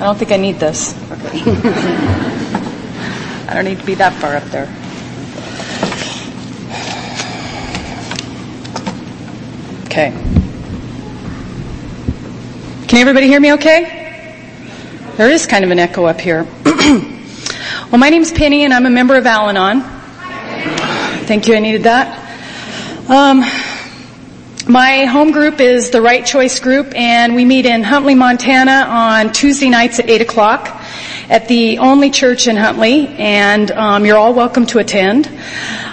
I don't think I need this. I don't need to be that far up there. Okay. Can everybody hear me okay? There is kind of an echo up here. well, my name's Penny and I'm a member of Al Anon. Thank you, I needed that. Um, my home group is the Right Choice Group and we meet in Huntley, Montana on Tuesday nights at 8 o'clock at the only church in Huntley and um, you're all welcome to attend.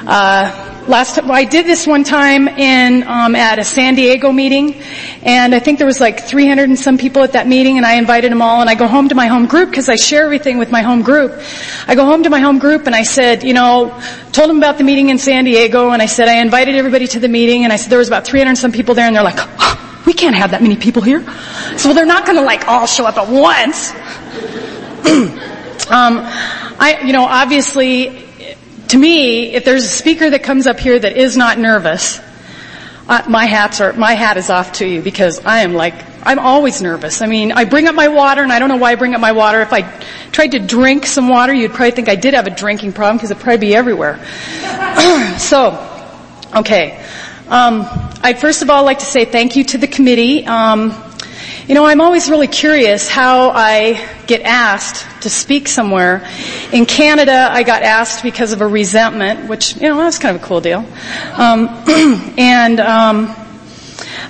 Uh, last time, I did this one time in um, at a San Diego meeting, and I think there was like 300 and some people at that meeting, and I invited them all. And I go home to my home group because I share everything with my home group. I go home to my home group and I said, you know, told them about the meeting in San Diego, and I said I invited everybody to the meeting, and I said there was about 300 and some people there, and they're like. Oh, we can't have that many people here. So they're not gonna like all show up at once. um, I, you know, obviously to me, if there's a speaker that comes up here that is not nervous, uh, my hats are, my hat is off to you because I am like, I'm always nervous. I mean, I bring up my water and I don't know why I bring up my water. If I tried to drink some water, you'd probably think I did have a drinking problem because it'd probably be everywhere. so, okay. Um, I'd first of all like to say thank you to the committee. Um, you know, I'm always really curious how I get asked to speak somewhere. In Canada, I got asked because of a resentment, which, you know, that was kind of a cool deal. Um, and, um,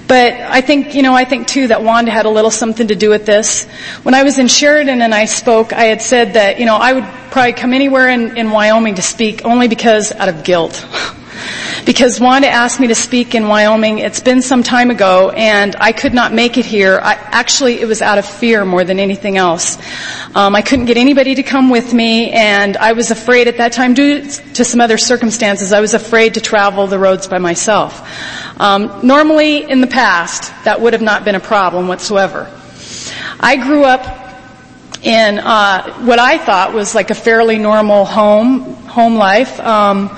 but I think, you know, I think too that Wanda had a little something to do with this. When I was in Sheridan and I spoke, I had said that, you know, I would probably come anywhere in, in Wyoming to speak only because out of guilt. because Wanda asked me to speak in Wyoming. It's been some time ago and I could not make it here. I, actually, it was out of fear more than anything else. Um, I couldn't get anybody to come with me and I was afraid at that time due to some other circumstances, I was afraid to travel the roads by myself. Um, normally in the past, that would have not been a problem whatsoever. I grew up in uh, what I thought was like a fairly normal home home life. Um,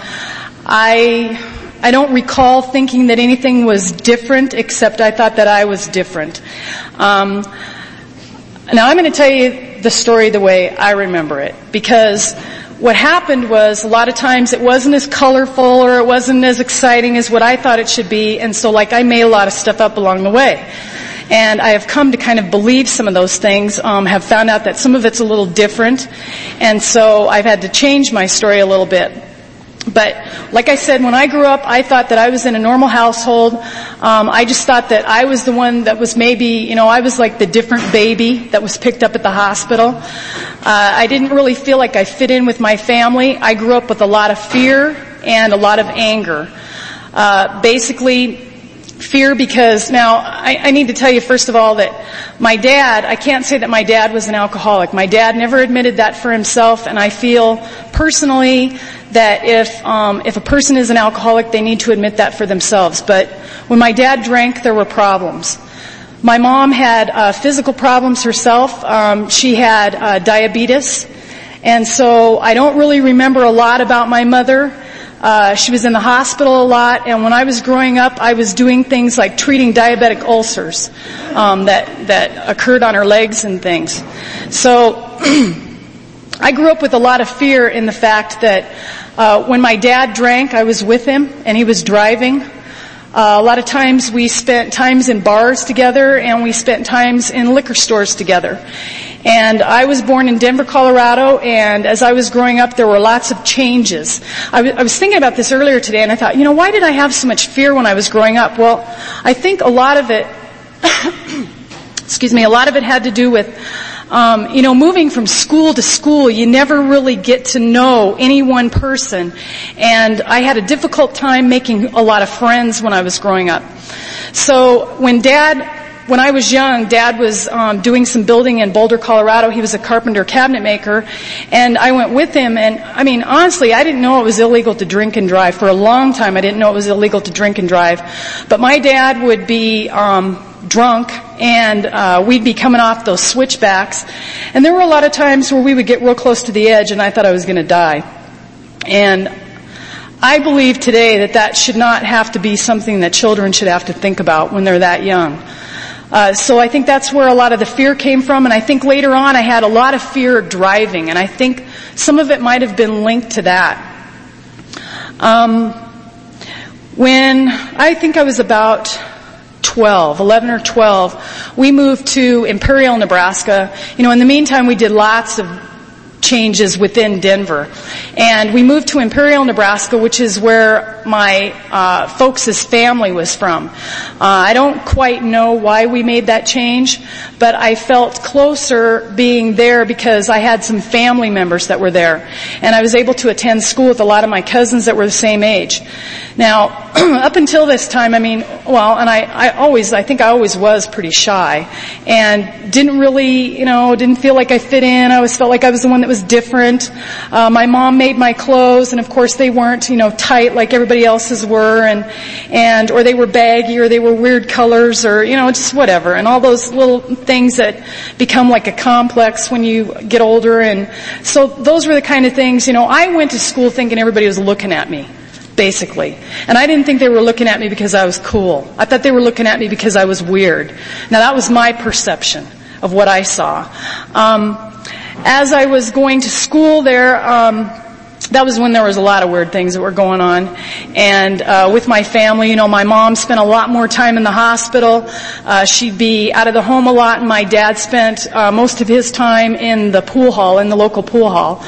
I I don't recall thinking that anything was different, except I thought that I was different. Um, now I'm going to tell you the story the way I remember it, because what happened was a lot of times it wasn't as colorful or it wasn't as exciting as what I thought it should be, and so like I made a lot of stuff up along the way. And I have come to kind of believe some of those things, um, have found out that some of it's a little different, and so I've had to change my story a little bit. But like I said, when I grew up, I thought that I was in a normal household. Um, I just thought that I was the one that was maybe, you know, I was like the different baby that was picked up at the hospital. Uh, I didn't really feel like I fit in with my family. I grew up with a lot of fear and a lot of anger. Uh, basically, fear because now I, I, need to tell you first of all that my dad i can't say that my dad was an alcoholic my dad never admitted that for himself and i feel personally that if um, if a person is an alcoholic they need to admit that for themselves. But when my dad drank there were problems. My mom had uh, physical problems herself. Um, she had uh, diabetes. And so i don't really remember a lot about my mother. Uh, she was in the hospital a lot, and when I was growing up, I was doing things like treating diabetic ulcers um, that that occurred on her legs and things. So I grew up with a lot of fear in the fact that uh, when my dad drank, I was with him, and he was driving. Uh, a lot of times we spent times in bars together, and we spent times in liquor stores together. And I was born in Denver, Colorado, and as I was growing up, there were lots of changes. I, w- I was thinking about this earlier today, and I thought, you know, why did I have so much fear when I was growing up? Well, I think a lot of it, excuse me, a lot of it had to do with um, you know, moving from school to school, you never really get to know any one person. And I had a difficult time making a lot of friends when I was growing up. So when dad when I was young, Dad was um, doing some building in Boulder, Colorado. He was a carpenter cabinet maker, and I went with him. And I mean, honestly, I didn't know it was illegal to drink and drive for a long time. I didn't know it was illegal to drink and drive, but my dad would be um, drunk, and uh, we'd be coming off those switchbacks, and there were a lot of times where we would get real close to the edge, and I thought I was going to die. And I believe today that that should not have to be something that children should have to think about when they're that young. Uh, so I think that's where a lot of the fear came from, and I think later on I had a lot of fear driving, and I think some of it might have been linked to that. Um, when I think I was about 12, 11 or 12, we moved to Imperial, Nebraska. You know, in the meantime, we did lots of changes within Denver. And we moved to Imperial, Nebraska, which is where my uh, folks' family was from. Uh, I don't quite know why we made that change, but I felt closer being there because I had some family members that were there. And I was able to attend school with a lot of my cousins that were the same age. Now, up until this time, I mean, well, and I, I always, I think I always was pretty shy and didn't really, you know, didn't feel like I fit in. I always felt like I was the one that was different. Uh, my mom made my clothes and of course they weren't, you know, tight like everybody else's were and, and, or they were baggy or they were weird colors or, you know, just whatever. And all those little things that become like a complex when you get older and so those were the kind of things, you know, I went to school thinking everybody was looking at me basically. And I didn't think they were looking at me because I was cool. I thought they were looking at me because I was weird. Now that was my perception of what I saw. Um, as I was going to school there, um, that was when there was a lot of weird things that were going on. And uh, with my family, you know, my mom spent a lot more time in the hospital. Uh, she'd be out of the home a lot, and my dad spent uh, most of his time in the pool hall, in the local pool hall.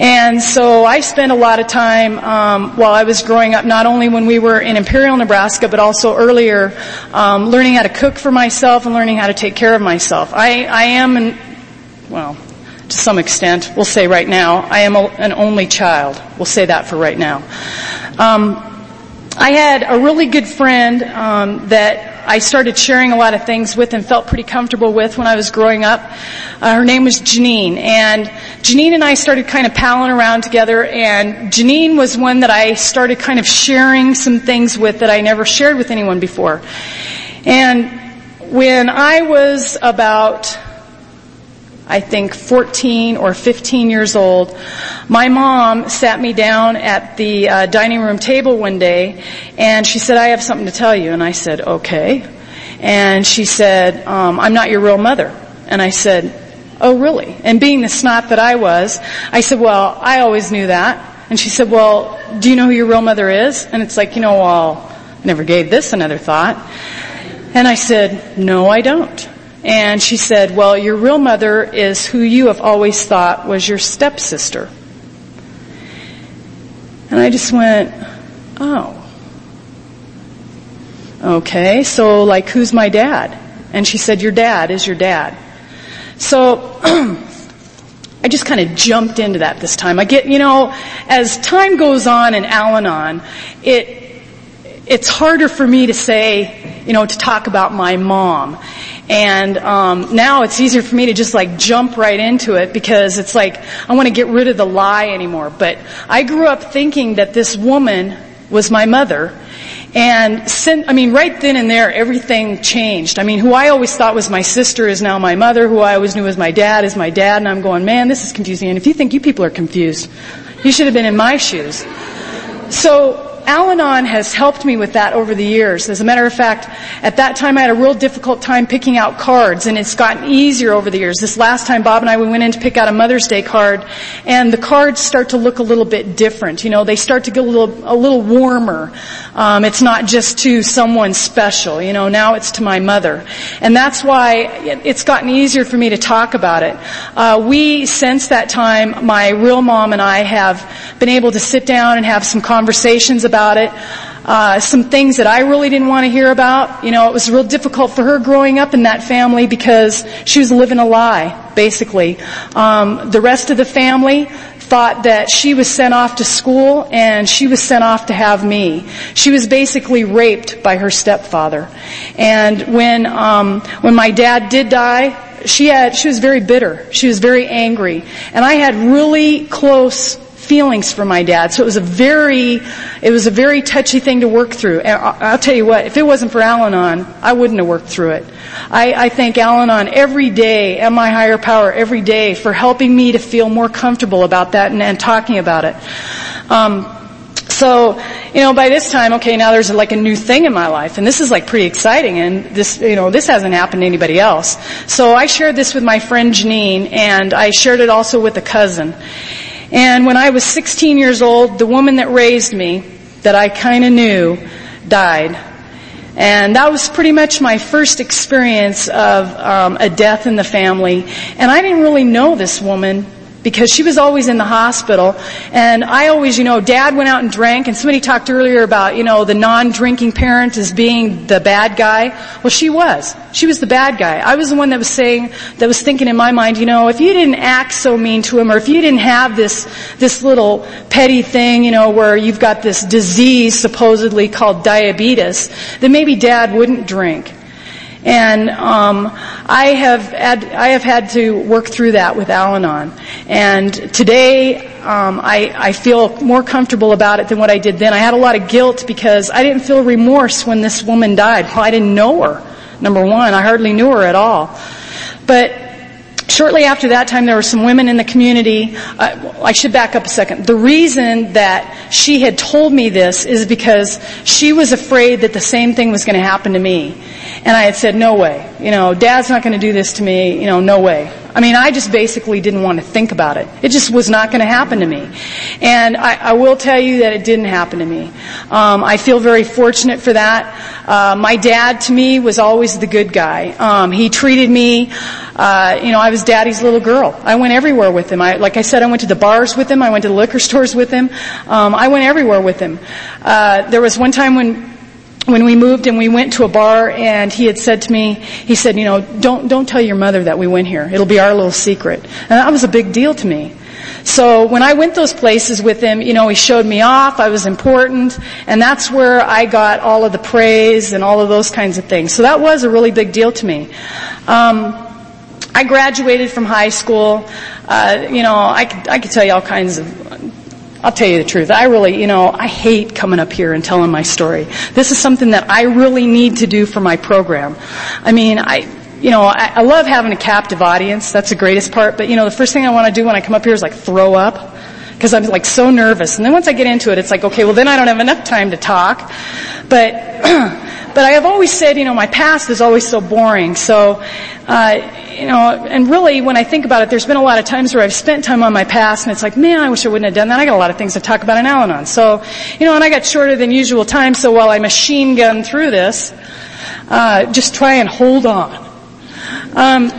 And so I spent a lot of time um, while I was growing up, not only when we were in Imperial, Nebraska, but also earlier, um, learning how to cook for myself and learning how to take care of myself. I, I am, an, well, to some extent, we'll say right now, I am a, an only child. We'll say that for right now. Um, I had a really good friend um, that I started sharing a lot of things with and felt pretty comfortable with when I was growing up. Uh, her name was Janine, and Janine and I started kind of palling around together. And Janine was one that I started kind of sharing some things with that I never shared with anyone before. And when I was about I think 14 or 15 years old, my mom sat me down at the uh, dining room table one day and she said, I have something to tell you. And I said, okay. And she said, um, I'm not your real mother. And I said, oh really? And being the snot that I was, I said, well, I always knew that. And she said, well, do you know who your real mother is? And it's like, you know, well, I never gave this another thought. And I said, no, I don't. And she said, well, your real mother is who you have always thought was your stepsister. And I just went, oh. Okay, so like who's my dad? And she said, your dad is your dad. So, I just kind of jumped into that this time. I get, you know, as time goes on in Al-Anon, it, it's harder for me to say, you know, to talk about my mom. And um, now it's easier for me to just like jump right into it because it's like I want to get rid of the lie anymore. But I grew up thinking that this woman was my mother. And I mean, right then and there, everything changed. I mean, who I always thought was my sister is now my mother. Who I always knew was my dad is my dad. And I'm going, man, this is confusing. And if you think you people are confused, you should have been in my shoes. So Al-Anon has helped me with that over the years. As a matter of fact, at that time I had a real difficult time picking out cards and it's gotten easier over the years. This last time Bob and I, we went in to pick out a Mother's Day card and the cards start to look a little bit different. You know, they start to get a little, a little warmer. Um, it's not just to someone special. You know, now it's to my mother. And that's why it's gotten easier for me to talk about it. Uh, we, since that time, my real mom and I have been able to sit down and have some conversations about about it. Uh, some things that I really didn't want to hear about. You know, it was real difficult for her growing up in that family because she was living a lie, basically. Um, the rest of the family thought that she was sent off to school and she was sent off to have me. She was basically raped by her stepfather. And when um, when my dad did die, she had she was very bitter. She was very angry, and I had really close feelings for my dad. So it was a very, it was a very touchy thing to work through. And I'll tell you what, if it wasn't for Al-Anon, I wouldn't have worked through it. I, I thank Al-Anon every day and my higher power every day for helping me to feel more comfortable about that and, and talking about it. Um, So, you know, by this time, okay, now there's like a new thing in my life, and this is like pretty exciting, and this, you know, this hasn't happened to anybody else. So I shared this with my friend Janine, and I shared it also with a cousin. And when I was 16 years old, the woman that raised me, that I kind of knew, died. And that was pretty much my first experience of um, a death in the family. And I didn't really know this woman because she was always in the hospital. And I always, you know, dad went out and drank and somebody talked earlier about, you know, the non-drinking parent as being the bad guy. Well, she was. She was the bad guy. I was the one that was saying, that was thinking in my mind, you know, if you didn't act so mean to him or if you didn't have this, this little petty thing, you know, where you've got this disease supposedly called diabetes, then maybe dad wouldn't drink. And um, I have had I have had to work through that with Al-Anon. And today um, I, I feel more comfortable about it than what I did then. I had a lot of guilt because I didn't feel remorse when this woman died. Well, I didn't know her. Number one, I hardly knew her at all. But Shortly after that time, there were some women in the community. Uh, I should back up a second. The reason that she had told me this is because she was afraid that the same thing was going to happen to me. And I had said, no way. You know, dad's not going to do this to me. You know, no way. I mean, I just basically didn't want to think about it. It just was not going to happen to me. And I, I, will tell you that it didn't happen to me. Um, I feel very fortunate for that. Uh, my dad, to me, was always the good guy. Um, he treated me, uh, you know, I was daddy's little girl. I went everywhere with him. I, like I said, I went to the bars with him. I went to the liquor stores with him. Um, I went everywhere with him. Uh, there was one time when when we moved and we went to a bar and he had said to me, he said, you know, don't, don't tell your mother that we went here. It'll be our little secret. And that was a big deal to me. So when I went those places with him, you know, he showed me off, I was important, and that's where I got all of the praise and all of those kinds of things. So that was a really big deal to me. Um, I graduated from high school. Uh, you know, I could, I could tell you all kinds of I'll tell you the truth. I really, you know, I hate coming up here and telling my story. This is something that I really need to do for my program. I mean, I, you know, I, I love having a captive audience. That's the greatest part. But you know, the first thing I want to do when I come up here is like throw up. Because I'm like so nervous. And then once I get into it, it's like, okay, well then I don't have enough time to talk. But, but I have always said, you know, my past is always so boring. So, uh, you know, and really when I think about it, there's been a lot of times where I've spent time on my past and it's like, man, I wish I wouldn't have done that. I got a lot of things to talk about in Al-Anon. So, you know, and I got shorter than usual time, so while I machine gun through this, uh, just try and hold on. Um,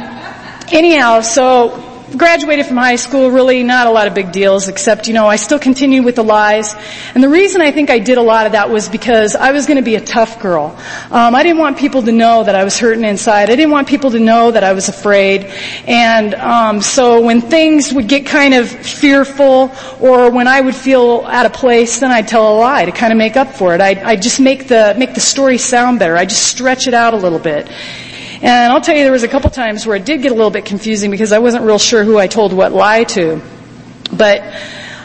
anyhow, so graduated from high school, really not a lot of big deals, except, you know, I still continued with the lies. And the reason I think I did a lot of that was because I was going to be a tough girl. Um, I didn't want people to know that I was hurting inside. I didn't want people to know that I was afraid. And um, so when things would get kind of fearful, or when I would feel out of place, then I'd tell a lie to kind of make up for it. I'd, I'd just make the make the story sound better. I'd just stretch it out a little bit. And I'll tell you, there was a couple times where it did get a little bit confusing because I wasn't real sure who I told what lie to. But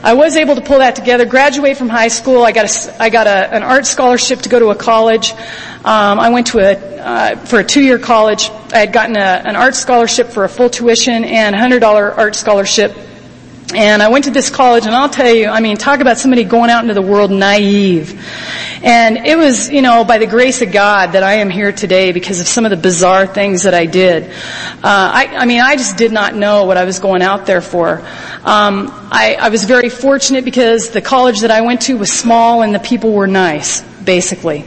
I was able to pull that together, graduate from high school. I got a, I got a, an art scholarship to go to a college. Um, I went to a, uh, for a two-year college. I had gotten a, an art scholarship for a full tuition and $100 art scholarship and I went to this college and I'll tell you, I mean, talk about somebody going out into the world naive. And it was, you know, by the grace of God that I am here today because of some of the bizarre things that I did. Uh, I, I mean, I just did not know what I was going out there for. Um, I, I was very fortunate because the college that I went to was small and the people were nice, basically.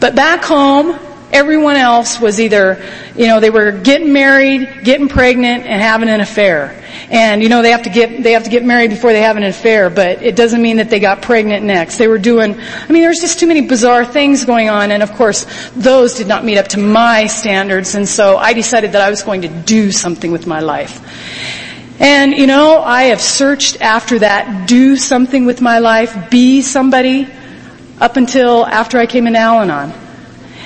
But back home, everyone else was either, you know, they were getting married, getting pregnant, and having an affair. And you know they have to get they have to get married before they have an affair, but it doesn't mean that they got pregnant next. They were doing I mean there was just too many bizarre things going on and of course those did not meet up to my standards and so I decided that I was going to do something with my life. And you know, I have searched after that do something with my life, be somebody up until after I came in Al-Anon.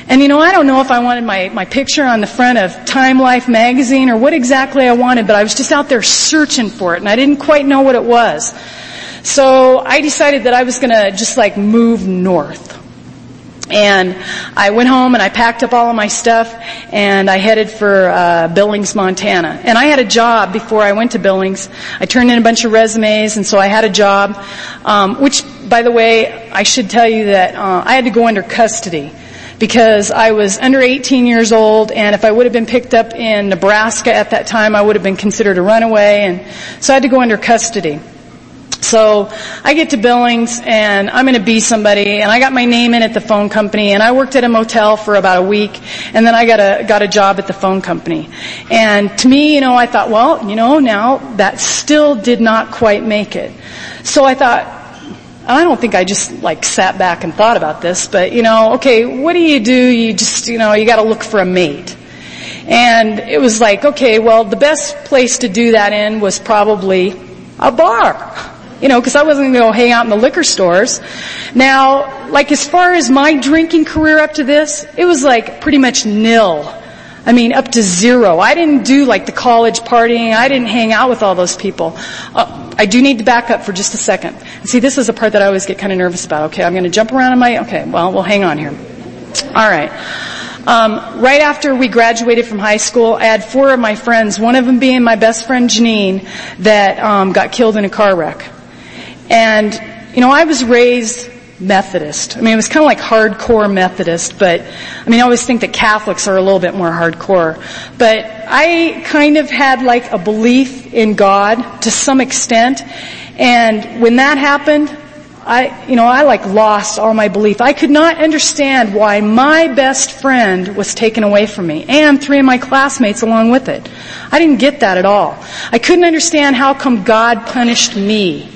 And you know, I don't know if I wanted my, my picture on the front of Time Life magazine or what exactly I wanted, but I was just out there searching for it and I didn't quite know what it was. So I decided that I was gonna just like move north. And I went home and I packed up all of my stuff and I headed for uh, Billings, Montana. And I had a job before I went to Billings. I turned in a bunch of resumes and so I had a job, um, which, by the way, I should tell you that uh, I had to go under custody because I was under 18 years old and if I would have been picked up in Nebraska at that time, I would have been considered a runaway and so I had to go under custody. So I get to Billings and I'm going to be somebody and I got my name in at the phone company and I worked at a motel for about a week and then I got a, got a job at the phone company. And to me, you know, I thought, well, you know, now that still did not quite make it. So I thought, I don't think I just like sat back and thought about this, but you know, okay, what do you do? You just, you know, you gotta look for a mate. And it was like, okay, well, the best place to do that in was probably a bar you know, because I wasn't to go hang out in the liquor stores. Now, like as far as my drinking career up to this, it was like pretty much nil. I mean, up to zero. I didn't do like the college partying. I didn't hang out with all those people. Uh, I do need to back up for just a second. See, this is a part that I always get kind of nervous about. Okay, I'm going to jump around in my. Okay, well, we'll hang on here. All right. Um, right after we graduated from high school, I had four of my friends, one of them being my best friend Janine, that um, got killed in a car wreck. And, you know, I was raised Methodist. I mean, it was kind of like hardcore Methodist, but I mean, I always think that Catholics are a little bit more hardcore. But I kind of had like a belief in God to some extent. And when that happened, I, you know, I like lost all my belief. I could not understand why my best friend was taken away from me and three of my classmates along with it. I didn't get that at all. I couldn't understand how come God punished me.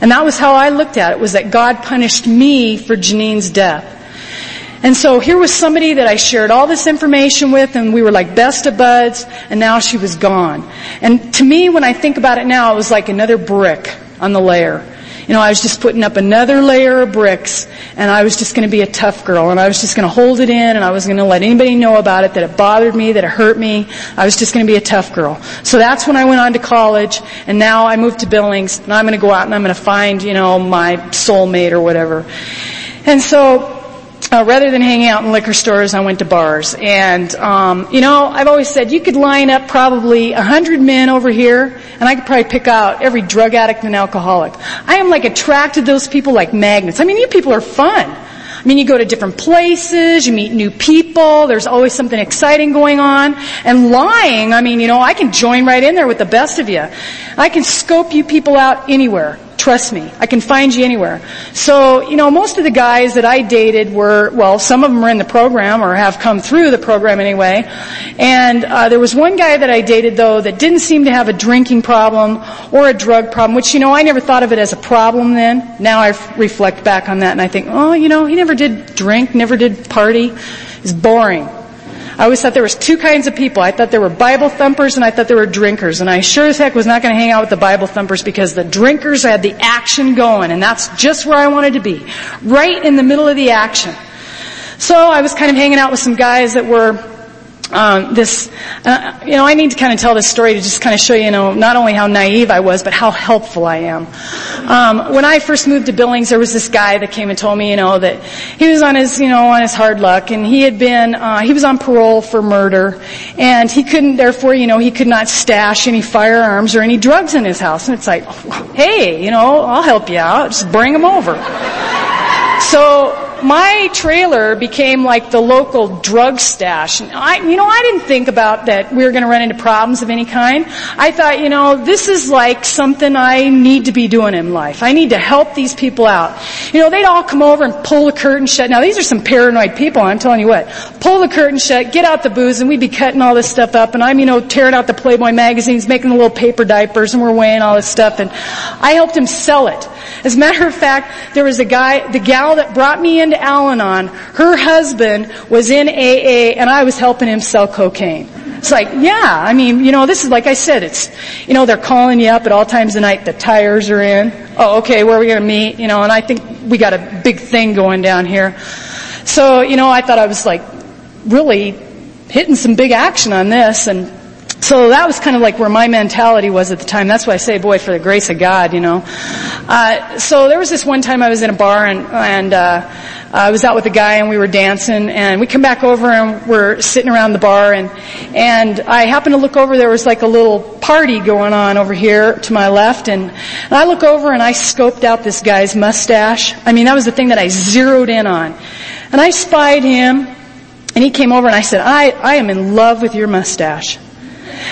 And that was how I looked at it, was that God punished me for Janine's death. And so here was somebody that I shared all this information with and we were like best of buds and now she was gone. And to me, when I think about it now, it was like another brick on the layer. You know, I was just putting up another layer of bricks and I was just going to be a tough girl and I was just going to hold it in and I was going to let anybody know about it, that it bothered me, that it hurt me. I was just going to be a tough girl. So that's when I went on to college and now I moved to Billings and I'm going to go out and I'm going to find, you know, my soulmate or whatever. And so uh, rather than hanging out in liquor stores, I went to bars. And, um, you know, I've always said you could line up probably a hundred men over here, and I could probably pick out every drug addict and alcoholic. I am like attracted to those people like magnets. I mean, you people are fun. I mean, you go to different places, you meet new people, there's always something exciting going on. And lying, I mean, you know, I can join right in there with the best of you. I can scope you people out anywhere. Trust me, I can find you anywhere. So, you know, most of the guys that I dated were, well, some of them were in the program or have come through the program anyway. And uh, there was one guy that I dated though that didn't seem to have a drinking problem or a drug problem, which, you know, I never thought of it as a problem then. Now I reflect back on that and I think, oh, you know, he never did drink, never did party. It's boring. I always thought there was two kinds of people. I thought there were Bible thumpers and I thought there were drinkers. And I sure as heck was not going to hang out with the Bible thumpers because the drinkers had the action going and that's just where I wanted to be. Right in the middle of the action. So I was kind of hanging out with some guys that were um, this, uh, you know, I need to kind of tell this story to just kind of show you, you know, not only how naive I was, but how helpful I am. Um, when I first moved to Billings, there was this guy that came and told me, you know, that he was on his, you know, on his hard luck, and he had been, uh, he was on parole for murder, and he couldn't, therefore, you know, he could not stash any firearms or any drugs in his house. And it's like, hey, you know, I'll help you out. Just bring them over. So my trailer became like the local drug stash. And I, you know, I didn't think about that we were going to run into problems of any kind. I thought, you know, this is like something I need to be doing in life. I need to help these people out. You know, they'd all come over and pull the curtain shut. Now these are some paranoid people, I'm telling you what. Pull the curtain shut, get out the booze, and we'd be cutting all this stuff up, and I'm, you know, tearing out the Playboy magazines, making the little paper diapers, and we're weighing all this stuff, and I helped him sell it. As a matter of fact, there was a guy, the gal that brought me Al-Anon, her husband was in AA and I was helping him sell cocaine. It's like, yeah, I mean, you know, this is like I said, it's, you know, they're calling you up at all times of night, the tires are in. Oh, okay, where are we gonna meet? You know, and I think we got a big thing going down here. So, you know, I thought I was like really hitting some big action on this and So that was kind of like where my mentality was at the time. That's why I say, boy, for the grace of God, you know. Uh, so there was this one time I was in a bar and, and uh, I was out with a guy and we were dancing and we come back over and we're sitting around the bar and and I happened to look over. There was like a little party going on over here to my left and, and I look over and I scoped out this guy's mustache. I mean, that was the thing that I zeroed in on, and I spied him. And he came over and I said, I, I am in love with your mustache.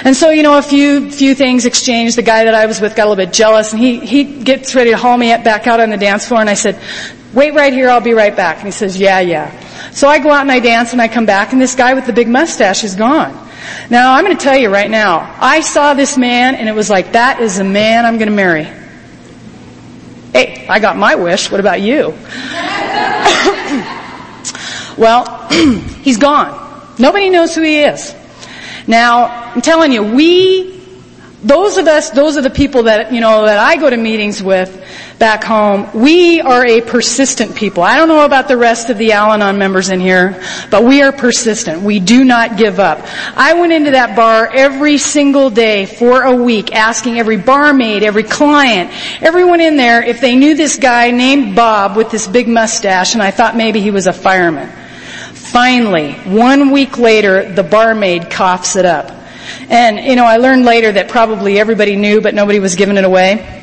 And so, you know, a few, few things exchanged. The guy that I was with got a little bit jealous and he, he gets ready to haul me back out on the dance floor and I said, wait right here, I'll be right back. And he says, yeah, yeah. So I go out and I dance and I come back and this guy with the big mustache is gone. Now I'm going to tell you right now, I saw this man and it was like, that is the man I'm going to marry. Hey, I got my wish. What about you? well, he's gone. Nobody knows who he is. Now, I'm telling you, we, those of us, those are the people that, you know, that I go to meetings with back home, we are a persistent people. I don't know about the rest of the Al-Anon members in here, but we are persistent. We do not give up. I went into that bar every single day for a week asking every barmaid, every client, everyone in there if they knew this guy named Bob with this big mustache and I thought maybe he was a fireman. Finally, one week later, the barmaid coughs it up. And, you know, I learned later that probably everybody knew, but nobody was giving it away.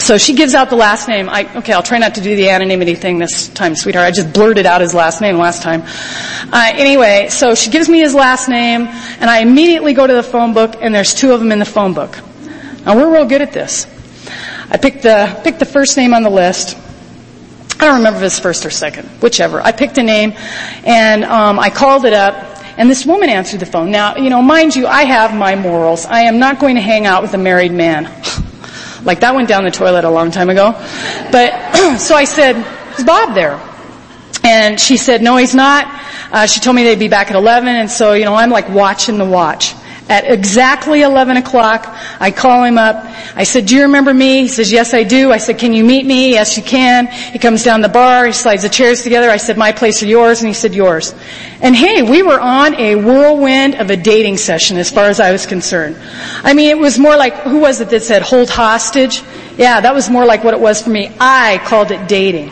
So she gives out the last name. I, okay, I'll try not to do the anonymity thing this time, sweetheart. I just blurted out his last name last time. Uh, anyway, so she gives me his last name, and I immediately go to the phone book, and there's two of them in the phone book. Now we're real good at this. I picked the picked the first name on the list. I don't remember if it's first or second, whichever. I picked a name and um, I called it up and this woman answered the phone. Now, you know, mind you, I have my morals. I am not going to hang out with a married man. like that went down the toilet a long time ago. But, so I said, is Bob there? And she said, no, he's not. Uh, she told me they'd be back at 11 and so, you know, I'm like watching the watch. At exactly 11 o'clock, I call him up. I said, do you remember me? He says, yes, I do. I said, can you meet me? Yes, you can. He comes down the bar. He slides the chairs together. I said, my place or yours? And he said, yours. And hey, we were on a whirlwind of a dating session as far as I was concerned. I mean, it was more like, who was it that said hold hostage? Yeah, that was more like what it was for me. I called it dating.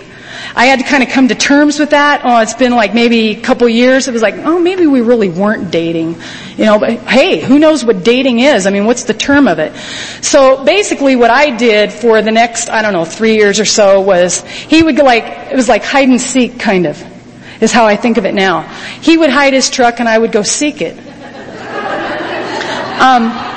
I had to kind of come to terms with that. Oh, it's been like maybe a couple years. It was like, oh, maybe we really weren't dating. You know, but hey, who knows what dating is? I mean, what's the term of it? So basically what I did for the next, I don't know, three years or so was he would go like, it was like hide and seek kind of, is how I think of it now. He would hide his truck and I would go seek it. Um,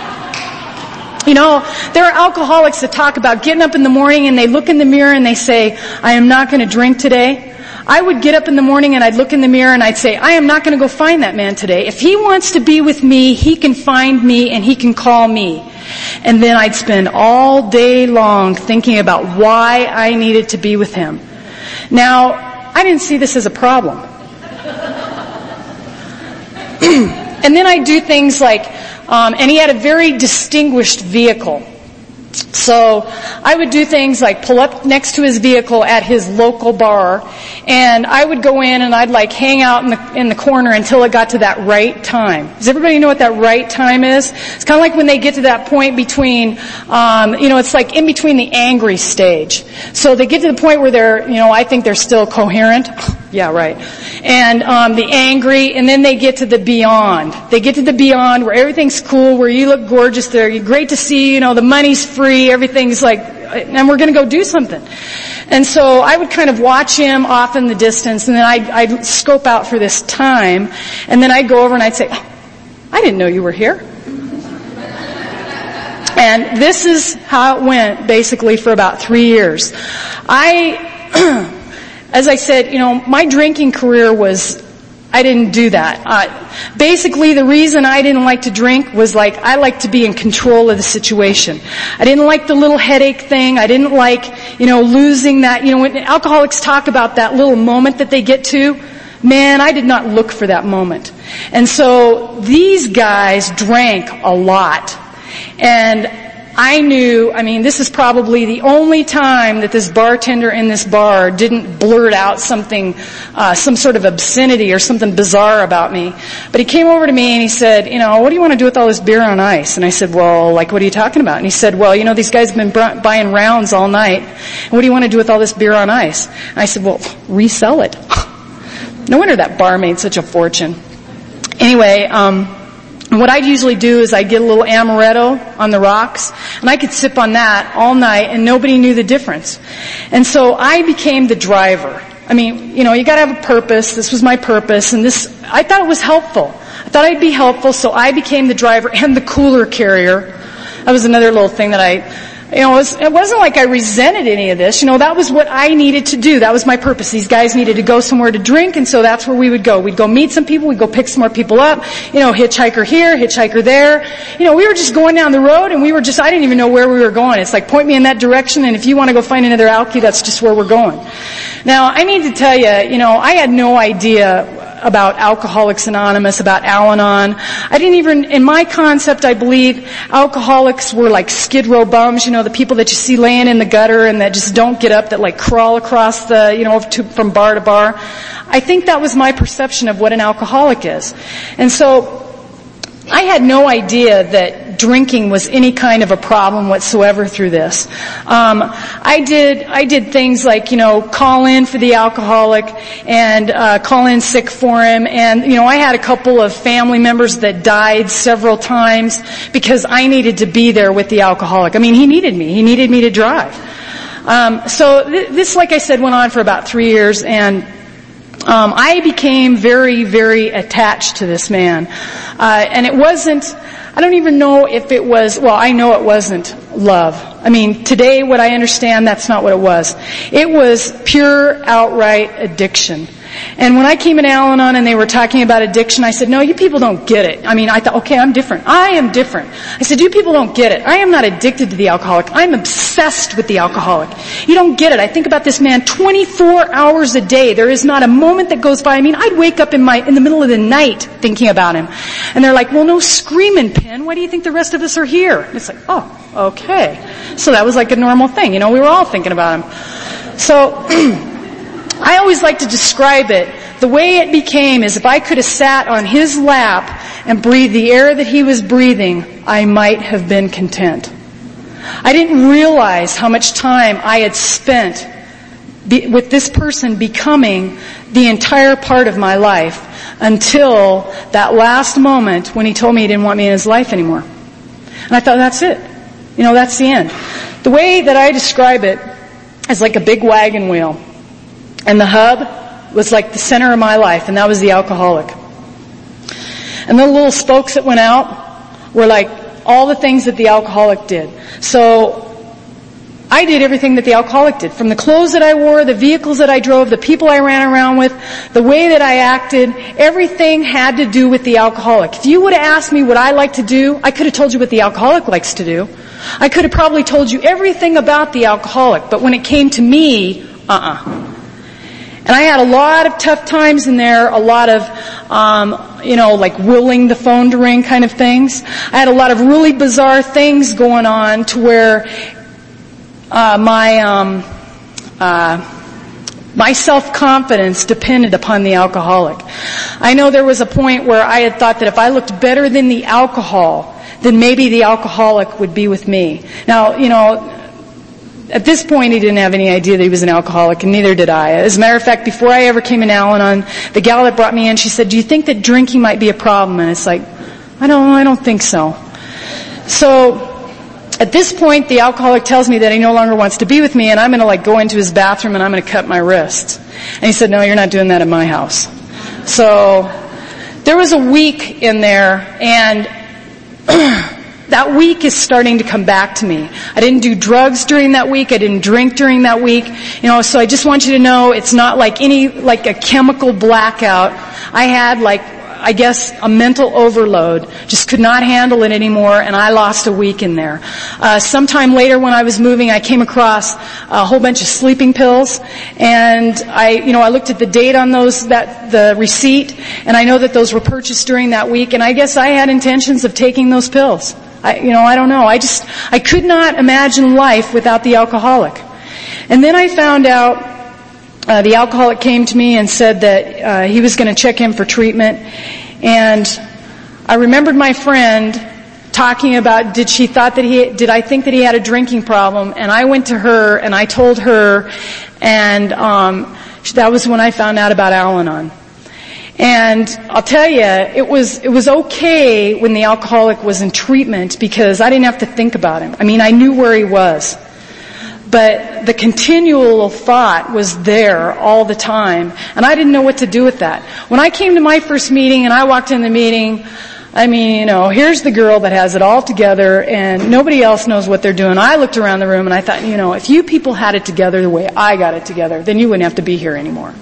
you know, there are alcoholics that talk about getting up in the morning and they look in the mirror and they say, I am not going to drink today. I would get up in the morning and I'd look in the mirror and I'd say, I am not going to go find that man today. If he wants to be with me, he can find me and he can call me. And then I'd spend all day long thinking about why I needed to be with him. Now, I didn't see this as a problem. and then I do things like um, and he had a very distinguished vehicle. So I would do things like pull up next to his vehicle at his local bar, and I would go in and I'd like hang out in the in the corner until it got to that right time. Does everybody know what that right time is? It's kind of like when they get to that point between, um, you know, it's like in between the angry stage. So they get to the point where they're, you know, I think they're still coherent. yeah, right. And um, the angry, and then they get to the beyond. They get to the beyond where everything's cool, where you look gorgeous. They're great to see. You know, the money's free. Everything's like, and we're going to go do something. And so I would kind of watch him off in the distance, and then I'd, I'd scope out for this time, and then I'd go over and I'd say, oh, "I didn't know you were here." And this is how it went basically for about three years. I as I said, you know, my drinking career was, I didn't do that. Uh, basically, the reason I didn't like to drink was like, I like to be in control of the situation. I didn't like the little headache thing. I didn't like, you know, losing that, you know, when alcoholics talk about that little moment that they get to, man, I did not look for that moment. And so these guys drank a lot. And I knew, I mean, this is probably the only time that this bartender in this bar didn't blurt out something, uh, some sort of obscenity or something bizarre about me. But he came over to me and he said, you know, what do you want to do with all this beer on ice? And I said, well, like, what are you talking about? And he said, well, you know, these guys have been buying rounds all night. And what do you want to do with all this beer on ice? And I said, well, resell it. no wonder that bar made such a fortune. Anyway, um, what I'd usually do is I'd get a little amaretto on the rocks, and I could sip on that all night, and nobody knew the difference. And so I became the driver. I mean, you know, you gotta have a purpose. This was my purpose, and this, I thought it was helpful. I thought I'd be helpful, so I became the driver and the cooler carrier. That was another little thing that I you know, it, was, it wasn't like I resented any of this. You know, that was what I needed to do. That was my purpose. These guys needed to go somewhere to drink, and so that's where we would go. We'd go meet some people, we'd go pick some more people up, you know, hitchhiker here, hitchhiker there. You know, we were just going down the road, and we were just, I didn't even know where we were going. It's like, point me in that direction, and if you want to go find another alky, that's just where we're going. Now, I need to tell you, you know, I had no idea about Alcoholics Anonymous, about Al-Anon. I didn't even, in my concept, I believe alcoholics were like skid row bums, you know, the people that you see laying in the gutter and that just don't get up, that like crawl across the, you know, to, from bar to bar. I think that was my perception of what an alcoholic is. And so, I had no idea that drinking was any kind of a problem whatsoever through this. Um, I did I did things like you know call in for the alcoholic and uh, call in sick for him, and you know I had a couple of family members that died several times because I needed to be there with the alcoholic. I mean he needed me. He needed me to drive. Um, so th- this, like I said, went on for about three years and. Um, I became very, very attached to this man, uh, and it wasn't. I don't even know if it was. Well, I know it wasn't love. I mean, today, what I understand, that's not what it was. It was pure, outright addiction. And when I came in Al-Anon and they were talking about addiction, I said, no, you people don't get it. I mean, I thought, okay, I'm different. I am different. I said, you people don't get it. I am not addicted to the alcoholic. I'm obsessed with the alcoholic. You don't get it. I think about this man 24 hours a day. There is not a moment that goes by. I mean, I'd wake up in my, in the middle of the night thinking about him. And they're like, well, no screaming, Pin. Why do you think the rest of us are here? And it's like, oh, okay. So that was like a normal thing. You know, we were all thinking about him. So, I always like to describe it. The way it became is if I could have sat on his lap and breathed the air that he was breathing, I might have been content. I didn't realize how much time I had spent be, with this person becoming the entire part of my life until that last moment when he told me he didn't want me in his life anymore. And I thought, that's it. You know, that's the end. The way that I describe it is like a big wagon wheel. And the hub was like the center of my life, and that was the alcoholic. And the little spokes that went out were like all the things that the alcoholic did. So I did everything that the alcoholic did. From the clothes that I wore, the vehicles that I drove, the people I ran around with, the way that I acted, everything had to do with the alcoholic. If you would have asked me what I like to do, I could have told you what the alcoholic likes to do. I could have probably told you everything about the alcoholic, but when it came to me, uh-uh. And I had a lot of tough times in there, a lot of, um, you know, like willing the phone to ring kind of things. I had a lot of really bizarre things going on to where uh, my um, uh, my self-confidence depended upon the alcoholic. I know there was a point where I had thought that if I looked better than the alcohol, then maybe the alcoholic would be with me. Now, you know, at this point, he didn't have any idea that he was an alcoholic, and neither did I. As a matter of fact, before I ever came in Al-Anon, the gal that brought me in, she said, "Do you think that drinking might be a problem?" And it's like, I don't, I don't think so. So, at this point, the alcoholic tells me that he no longer wants to be with me, and I'm to like go into his bathroom and I'm to cut my wrists. And he said, "No, you're not doing that at my house." So, there was a week in there, and that week is starting to come back to me. I didn't do drugs during that week. I didn't drink during that week. You know, so I just want you to know it's not like any, like a chemical blackout. I had like, I guess, a mental overload. Just could not handle it anymore, and I lost a week in there. Uh, sometime later, when I was moving, I came across a whole bunch of sleeping pills, and I, you know, I looked at the date on those, that the receipt, and I know that those were purchased during that week, and I guess I had intentions of taking those pills. I, you know, I don't know. I just, I could not imagine life without the alcoholic. And then I found out uh, the alcoholic came to me and said that uh, he was going to check in for treatment, and I remembered my friend talking about did she thought that he did I think that he had a drinking problem, and I went to her and I told her, and um, that was when I found out about Al-Anon. And I'll tell you, it was, it was okay when the alcoholic was in treatment because I didn't have to think about him. I mean, I knew where he was. But the continual thought was there all the time, and I didn't know what to do with that. When I came to my first meeting and I walked in the meeting, I mean, you know, here's the girl that has it all together and nobody else knows what they're doing. I looked around the room and I thought, you know, if you people had it together the way I got it together, then you wouldn't have to be here anymore.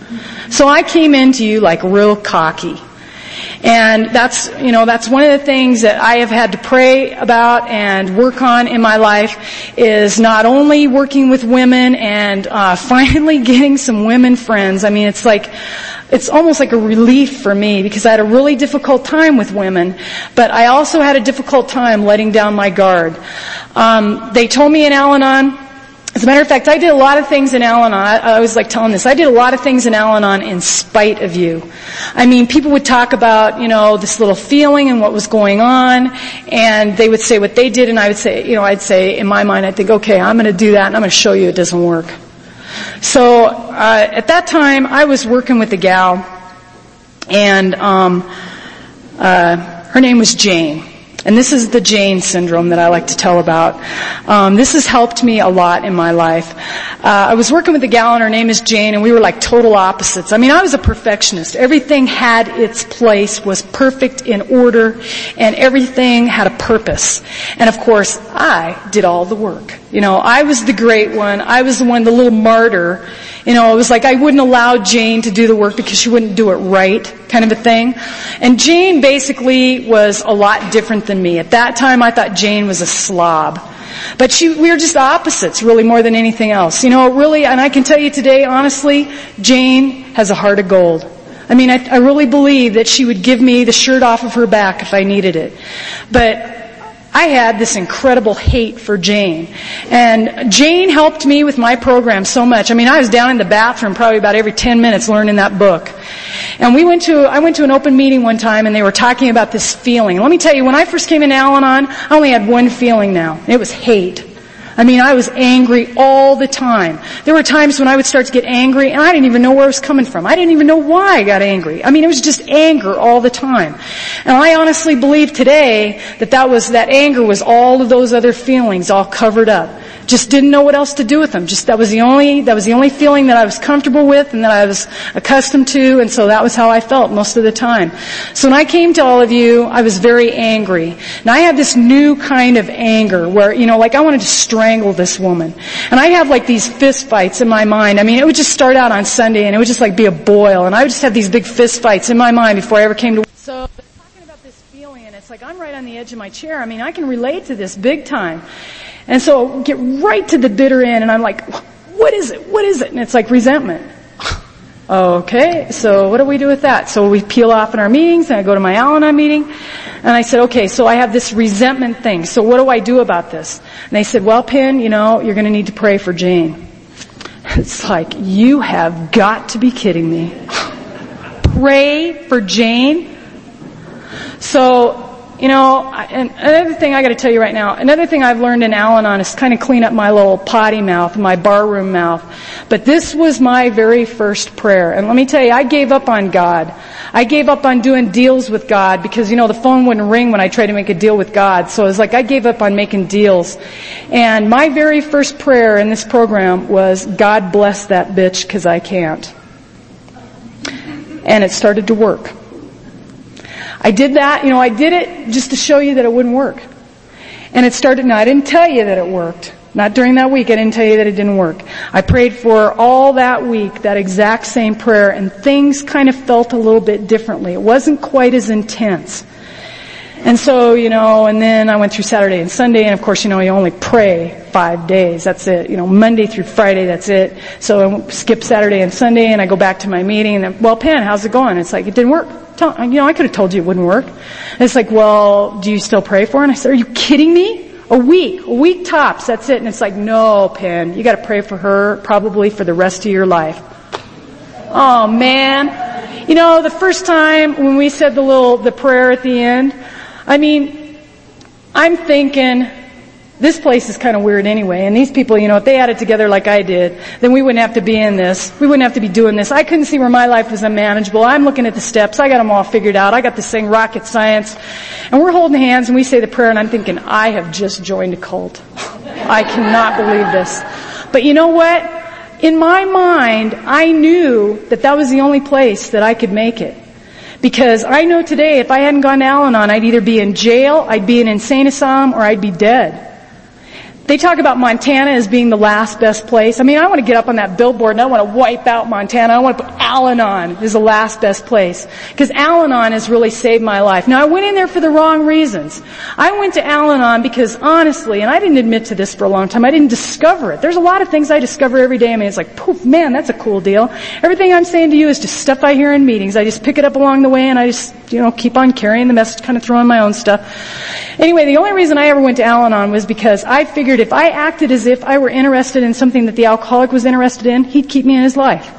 So I came into you like real cocky. And that's, you know, that's one of the things that I have had to pray about and work on in my life is not only working with women and uh, finally getting some women friends. I mean, it's like, it's almost like a relief for me because I had a really difficult time with women, but I also had a difficult time letting down my guard. Um, they told me in Al-Anon, as a matter of fact, I did a lot of things in Al-Anon. I, I was like telling this. I did a lot of things in Al-Anon in spite of you. I mean, people would talk about, you know, this little feeling and what was going on, and they would say what they did, and I would say, you know, I'd say, in my mind, I'd think, okay, I'm to do that, and I'm to show you it doesn't work. So uh, at that time, I was working with a gal, and um, uh, her name was Jane. And this is the Jane syndrome that I like to tell about. Um, this has helped me a lot in my life. Uh, I was working with a gal and her name is Jane and we were like total opposites. I mean, I was a perfectionist. Everything had its place, was perfect in order, and everything had a purpose. And of course, I did all the work. You know, I was the great one. I was the one, the little martyr. You know, it was like I wouldn't allow Jane to do the work because she wouldn't do it right, kind of a thing. And Jane basically was a lot different than me. At that time, I thought Jane was a slob. But she, we were just opposites, really, more than anything else. You know, really, and I can tell you today, honestly, Jane has a heart of gold. I mean, I, I really believe that she would give me the shirt off of her back if I needed it. But I had this incredible hate for Jane. And Jane helped me with my program so much. I mean, I was down in the bathroom probably about every 10 minutes learning that book. And we went to, I went to an open meeting one time and they were talking about this feeling. And let me tell you, when I first came in Al-Anon, I only had one feeling now. It was hate. I mean, I was angry all the time. There were times when I would start to get angry and I didn't even know where it was coming from. I didn't even know why I got angry. I mean, it was just anger all the time. And I honestly believe today that that was, that anger was all of those other feelings all covered up. Just didn't know what else to do with them. Just that was the only, that was the only feeling that I was comfortable with and that I was accustomed to and so that was how I felt most of the time. So when I came to all of you, I was very angry. And I had this new kind of anger where, you know, like I wanted to strangle this woman. And I have like these fist fights in my mind. I mean, it would just start out on Sunday and it would just like be a boil and I would just have these big fist fights in my mind before I ever came to so talking about this feeling and it's like I'm right on the edge of my chair. I mean, I can relate to this big time. And so get right to the bitter end and I'm like, what is it? What is it? And it's like resentment. Okay, so what do we do with that? So we peel off in our meetings and I go to my Al-Anon meeting and I said, okay, so I have this resentment thing. So what do I do about this? And they said, well, Penn, you know, you're going to need to pray for Jane. It's like, you have got to be kidding me. pray for Jane? So you know, and another thing I got to tell you right now, another thing I've learned in Al-Anon is kind of clean up my little potty mouth, my barroom mouth. But this was my very first prayer. And let me tell you, I gave up on God. I gave up on doing deals with God because, you know, the phone wouldn't ring when I tried to make a deal with God. So it was like I gave up on making deals. And my very first prayer in this program was, God bless that bitch because I can't. And it started to work. I did that, you know, I did it just to show you that it wouldn't work. And it started, now I didn't tell you that it worked. Not during that week, I didn't tell you that it didn't work. I prayed for all that week, that exact same prayer, and things kind of felt a little bit differently. It wasn't quite as intense. And so, you know, and then I went through Saturday and Sunday, and of course, you know, you only pray five days. That's it. You know, Monday through Friday, that's it. So I skip Saturday and Sunday, and I go back to my meeting, and well, Pam, how's it going? It's like, it didn't work You know, I could have told you it wouldn't work. And it's like, well, do you still pray for her? And I said, are you kidding me? A week, a week tops, that's it. And it's like, no, Penn, you gotta pray for her probably for the rest of your life. Oh man. You know, the first time when we said the little, the prayer at the end, I mean, I'm thinking, this place is kind of weird anyway, and these people, you know, if they had it together like I did, then we wouldn't have to be in this. We wouldn't have to be doing this. I couldn't see where my life was unmanageable. I'm looking at the steps. I got them all figured out. I got this thing, rocket science. And we're holding hands and we say the prayer and I'm thinking, I have just joined a cult. I cannot believe this. But you know what? In my mind, I knew that that was the only place that I could make it. Because I know today if I hadn't gone to Al-Anon, I'd either be in jail, I'd be in an insane asylum, or I'd be dead. They talk about Montana as being the last best place. I mean, I want to get up on that billboard and I want to wipe out Montana. I want to put Al-Anon as the last best place. Because Al-Anon has really saved my life. Now I went in there for the wrong reasons. I went to Al-Anon because honestly, and I didn't admit to this for a long time, I didn't discover it. There's a lot of things I discover every day. I mean, it's like, poof, man, that's a cool deal. Everything I'm saying to you is just stuff I hear in meetings. I just pick it up along the way and I just, you know, keep on carrying the message, kind of throwing my own stuff. Anyway, the only reason I ever went to Al-Anon was because I figured if I acted as if I were interested in something that the alcoholic was interested in, he'd keep me in his life.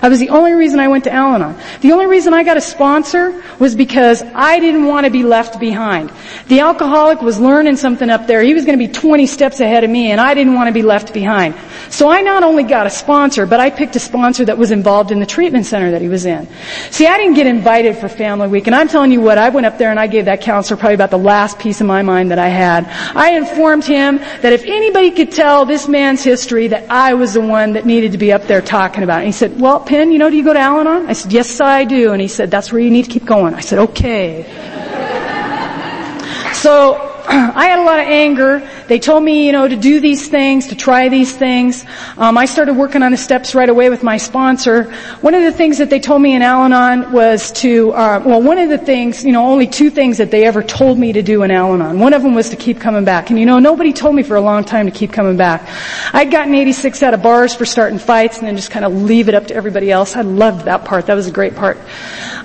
That was the only reason I went to Al-Anon. The only reason I got a sponsor was because I didn't want to be left behind. The alcoholic was learning something up there. He was going to be 20 steps ahead of me and I didn't want to be left behind. So I not only got a sponsor, but I picked a sponsor that was involved in the treatment center that he was in. See, I didn't get invited for family week and I'm telling you what, I went up there and I gave that counselor probably about the last piece of my mind that I had. I informed him that if anybody could tell this man's history that I was the one that needed to be up there talking about it. And he said, well, You know, do you go to Al-Anon? I said, yes, I do. And he said, that's where you need to keep going. I said, okay. so, I had a lot of anger. They told me, you know, to do these things, to try these things. Um, I started working on the steps right away with my sponsor. One of the things that they told me in Al-Anon was to, uh, well, one of the things, you know, only two things that they ever told me to do in Al-Anon. One of them was to keep coming back. And you know, nobody told me for a long time to keep coming back. I'd gotten 86 out of bars for starting fights and then just kind of leave it up to everybody else. I loved that part. That was a great part.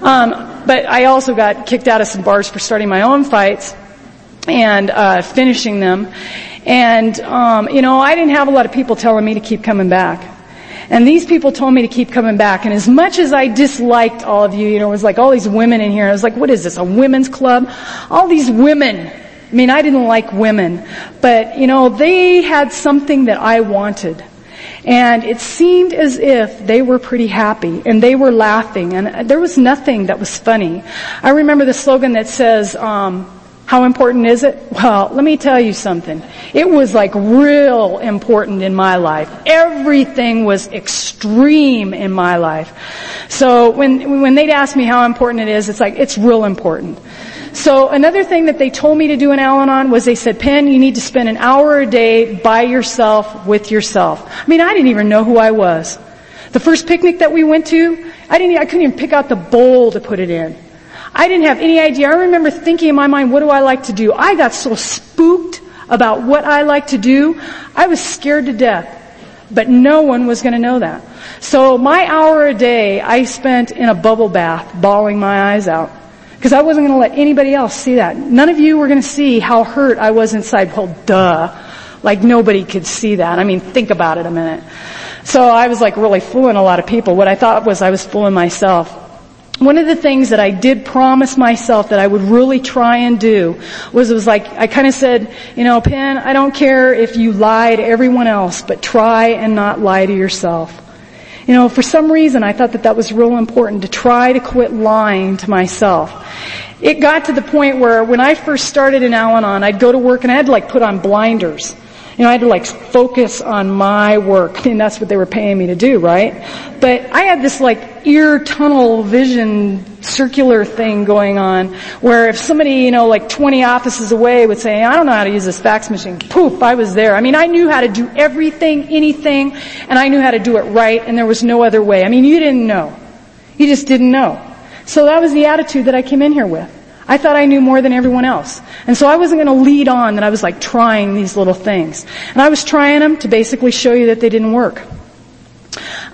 Um, but I also got kicked out of some bars for starting my own fights and uh, finishing them. And um, you know, I didn't have a lot of people telling me to keep coming back. And these people told me to keep coming back. And as much as I disliked all of you, you know, it was like all these women in here. I was like, what is this, a women's club? All these women. I mean, I didn't like women. But, you know, they had something that I wanted. And it seemed as if they were pretty happy and they were laughing and there was nothing that was funny. I remember the slogan that says, um, how important is it? Well, let me tell you something. It was like real important in my life. Everything was extreme in my life. So when, when they'd ask me how important it is, it's like, it's real important. So another thing that they told me to do in Al-Anon was they said, Penn, you need to spend an hour a day by yourself with yourself. I mean, I didn't even know who I was. The first picnic that we went to, I didn't, I couldn't even pick out the bowl to put it in. I didn't have any idea. I remember thinking in my mind, what do I like to do? I got so spooked about what I like to do. I was scared to death. But no one was going to know that. So my hour a day I spent in a bubble bath, bawling my eyes out. Because I wasn't going to let anybody else see that. None of you were going to see how hurt I was inside. Well, duh. Like nobody could see that. I mean, think about it a minute. So I was like really fooling a lot of people. What I thought was I was fooling myself one of the things that I did promise myself that I would really try and do was it was like, I kind of said, you know, Penn, I don't care if you lie to everyone else, but try and not lie to yourself. You know, for some reason I thought that that was real important to try to quit lying to myself. It got to the point where when I first started in Al-Anon, I'd go to work and I had to like put on blinders. You know, I had to like focus on my work. Mean, that's what they were paying me to do, right? But I had this like ear tunnel vision circular thing going on where if somebody, you know, like 20 offices away would say, I don't know how to use this fax machine, poof, I was there. I mean, I knew how to do everything, anything, and I knew how to do it right, and there was no other way. I mean, you didn't know. You just didn't know. So that was the attitude that I came in here with. I thought I knew more than everyone else. And so I wasn't going to lead on that I was like trying these little things. And I was trying them to basically show you that they didn't work.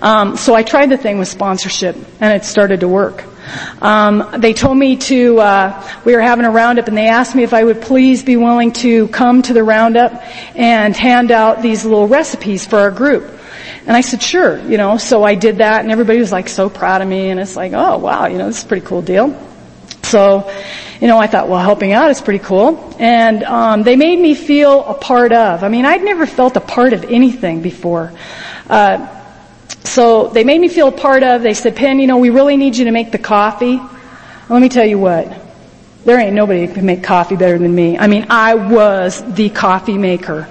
Um, so I tried the thing with sponsorship and it started to work. Um, they told me to, uh, we were having a roundup and they asked me if I would please be willing to come to the roundup and hand out these little recipes for our group. And I said, sure, you know, so I did that and everybody was like so proud of me and it's like, oh wow, you know, this is a pretty cool deal. So, you know, I thought, well, helping out is pretty cool. And um, they made me feel a part of. I mean, I'd never felt a part of anything before. Uh, so they made me feel a part of. They said, Penn, you know, we really need you to make the coffee. Let me tell you what. There ain't nobody who can make coffee better than me. I mean, I was the coffee maker.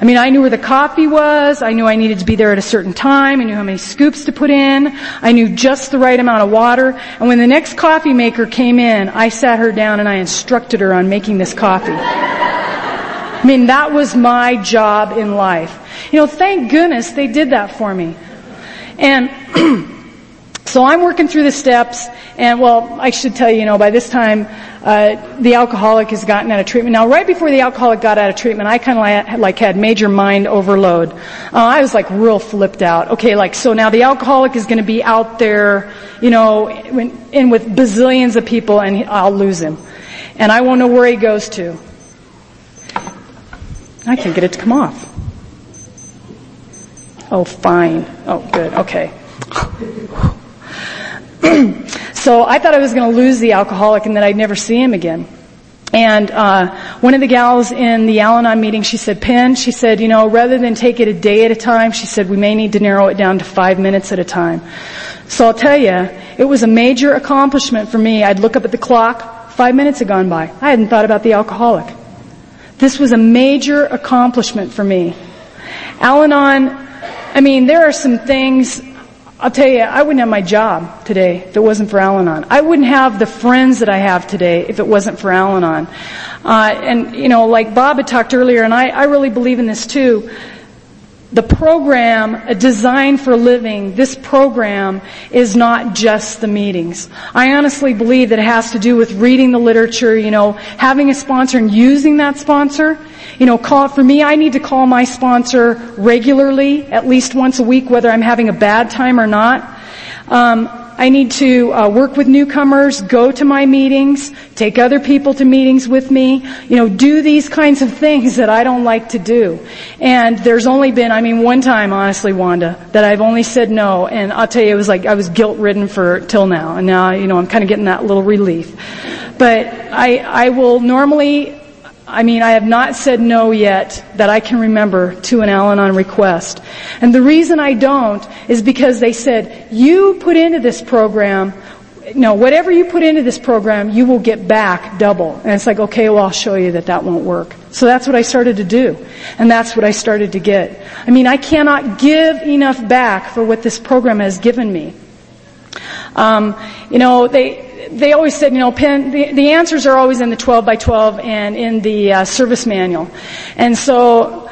I mean, I knew where the coffee was. I knew I needed to be there at a certain time. I knew how many scoops to put in. I knew just the right amount of water. And when the next coffee maker came in, I sat her down and I instructed her on making this coffee. I mean, that was my job in life. You know, thank goodness they did that for me. And so I'm working through the steps, and well, I should tell you, you know, by this time, uh, the alcoholic has gotten out of treatment. Now, right before the alcoholic got out of treatment, I kind of like, like, had major mind overload. Uh, I was like real flipped out. Okay, like so now the alcoholic is going to be out there, you know, in, in with bazillions of people, and I'll lose him, and I won't know where he goes to. I can't get it to come off. Oh, fine. Oh, good. Okay. so I thought I was going to lose the alcoholic and that I'd never see him again. And uh, one of the gals in the Al-Anon meeting, she said, "Penn," she said, "you know, rather than take it a day at a time, she said we may need to narrow it down to five minutes at a time." So I'll tell you, it was a major accomplishment for me. I'd look up at the clock, five minutes had gone by. I hadn't thought about the alcoholic. This was a major accomplishment for me. Al-Anon, I mean, there are some things I'll tell you, I wouldn't have my job today if it wasn't for Al-Anon. I wouldn't have the friends that I have today if it wasn't for Al-Anon. Uh, and, you know, like Bob had talked earlier, and I, I really believe in this too, the program, a design for living, this program is not just the meetings. I honestly believe that it has to do with reading the literature, you know, having a sponsor and using that sponsor. You know, call, for me, I need to call my sponsor regularly, at least once a week, whether I'm having a bad time or not. Um, I need to uh, work with newcomers, go to my meetings, take other people to meetings with me, you know, do these kinds of things that I don't like to do. And there's only been, I mean, one time, honestly, Wanda, that I've only said no, and I'll tell you, it was like I was guilt-ridden for till now, and now, you know, I'm kind of getting that little relief. But I, I will normally I mean, I have not said no yet that I can remember to an Al-Anon request. And the reason I don't is because they said, you put into this program, no, whatever you put into this program, you will get back double. And it's like, okay, well, I'll show you that that won't work. So that's what I started to do. And that's what I started to get. I mean, I cannot give enough back for what this program has given me. Um, you know, they, they always said, you know, Penn, the, the, answers are always in the 12 by 12 and in the uh, service manual. And so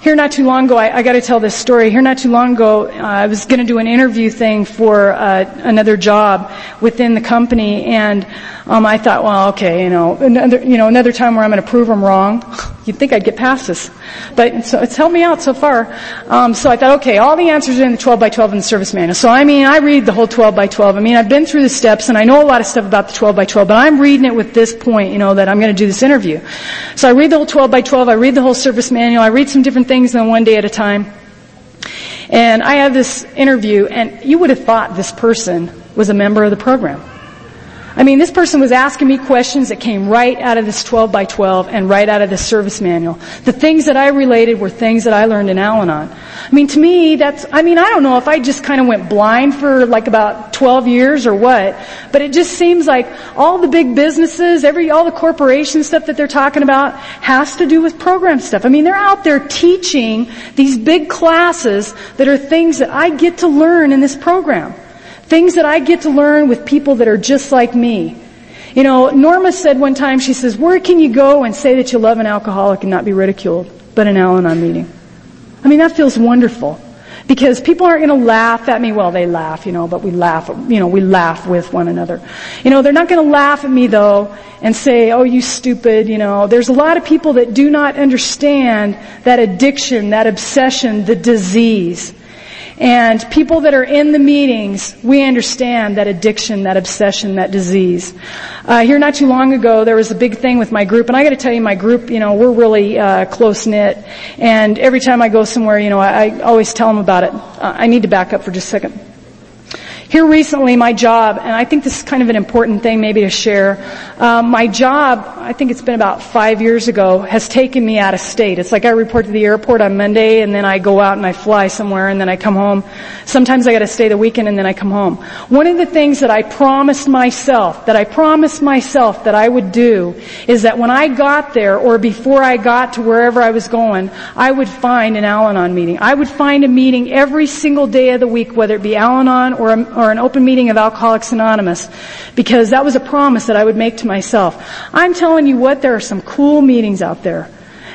here not too long ago, I, I got to tell this story. Here not too long ago, uh, I was going to do an interview thing for uh, another job within the company, and um, I thought, well, okay, you know, another, you know, another time where I'm going to prove them wrong. You'd think I'd get past this, but so it's helped me out so far. Um, so I thought, okay, all the answers are in the 12 by 12 in the service manual. So I mean, I read the whole 12 by 12. I mean, I've been through the steps, and I know a lot of stuff about the 12 by 12, but I'm reading it with this point, you know, that I'm going to do this interview. So I read the whole 12 by 12. I read the whole service manual. I read some different things than one day at a time. And I had this interview, and you would have thought this person was a member of the program. I mean, this person was asking me questions that came right out of this 12 by 12 and right out of this service manual. The things that I related were things that I learned in Al-Anon. I mean, to me, that's, I mean, I don't know if I just kind of went blind for like about 12 years or what, but it just seems like all the big businesses, every, all the corporation stuff that they're talking about has to do with program stuff. I mean, they're out there teaching these big classes that are things that I get to learn in this program. Things that I get to learn with people that are just like me. You know, Norma said one time, she says, where can you go and say that you love an alcoholic and not be ridiculed? But an Al-Anon meeting. I mean, that feels wonderful. Because people aren't going to laugh at me. Well, they laugh, you know, but we laugh, you know, we laugh with one another. You know, they're not going to laugh at me though and say, oh, you stupid, you know. There's a lot of people that do not understand that addiction, that obsession, the disease. And people that are in the meetings, we understand that addiction, that obsession, that disease. Uh, here not too long ago, there was a big thing with my group, and I got to tell you, my group, you know, we're really uh, close knit. And every time I go somewhere, you know, I, I always tell them about it. Uh, I need to back up for just a second. Here recently, my job, and I think this is kind of an important thing maybe to share, um, my job, I think it's been about five years ago, has taken me out of state. It's like I report to the airport on Monday and then I go out and I fly somewhere and then I come home. Sometimes I gotta stay the weekend and then I come home. One of the things that I promised myself, that I promised myself that I would do, is that when I got there or before I got to wherever I was going, I would find an Al-Anon meeting. I would find a meeting every single day of the week, whether it be Al-Anon or a, or an open meeting of Alcoholics Anonymous because that was a promise that I would make to myself. I'm telling you what, there are some cool meetings out there.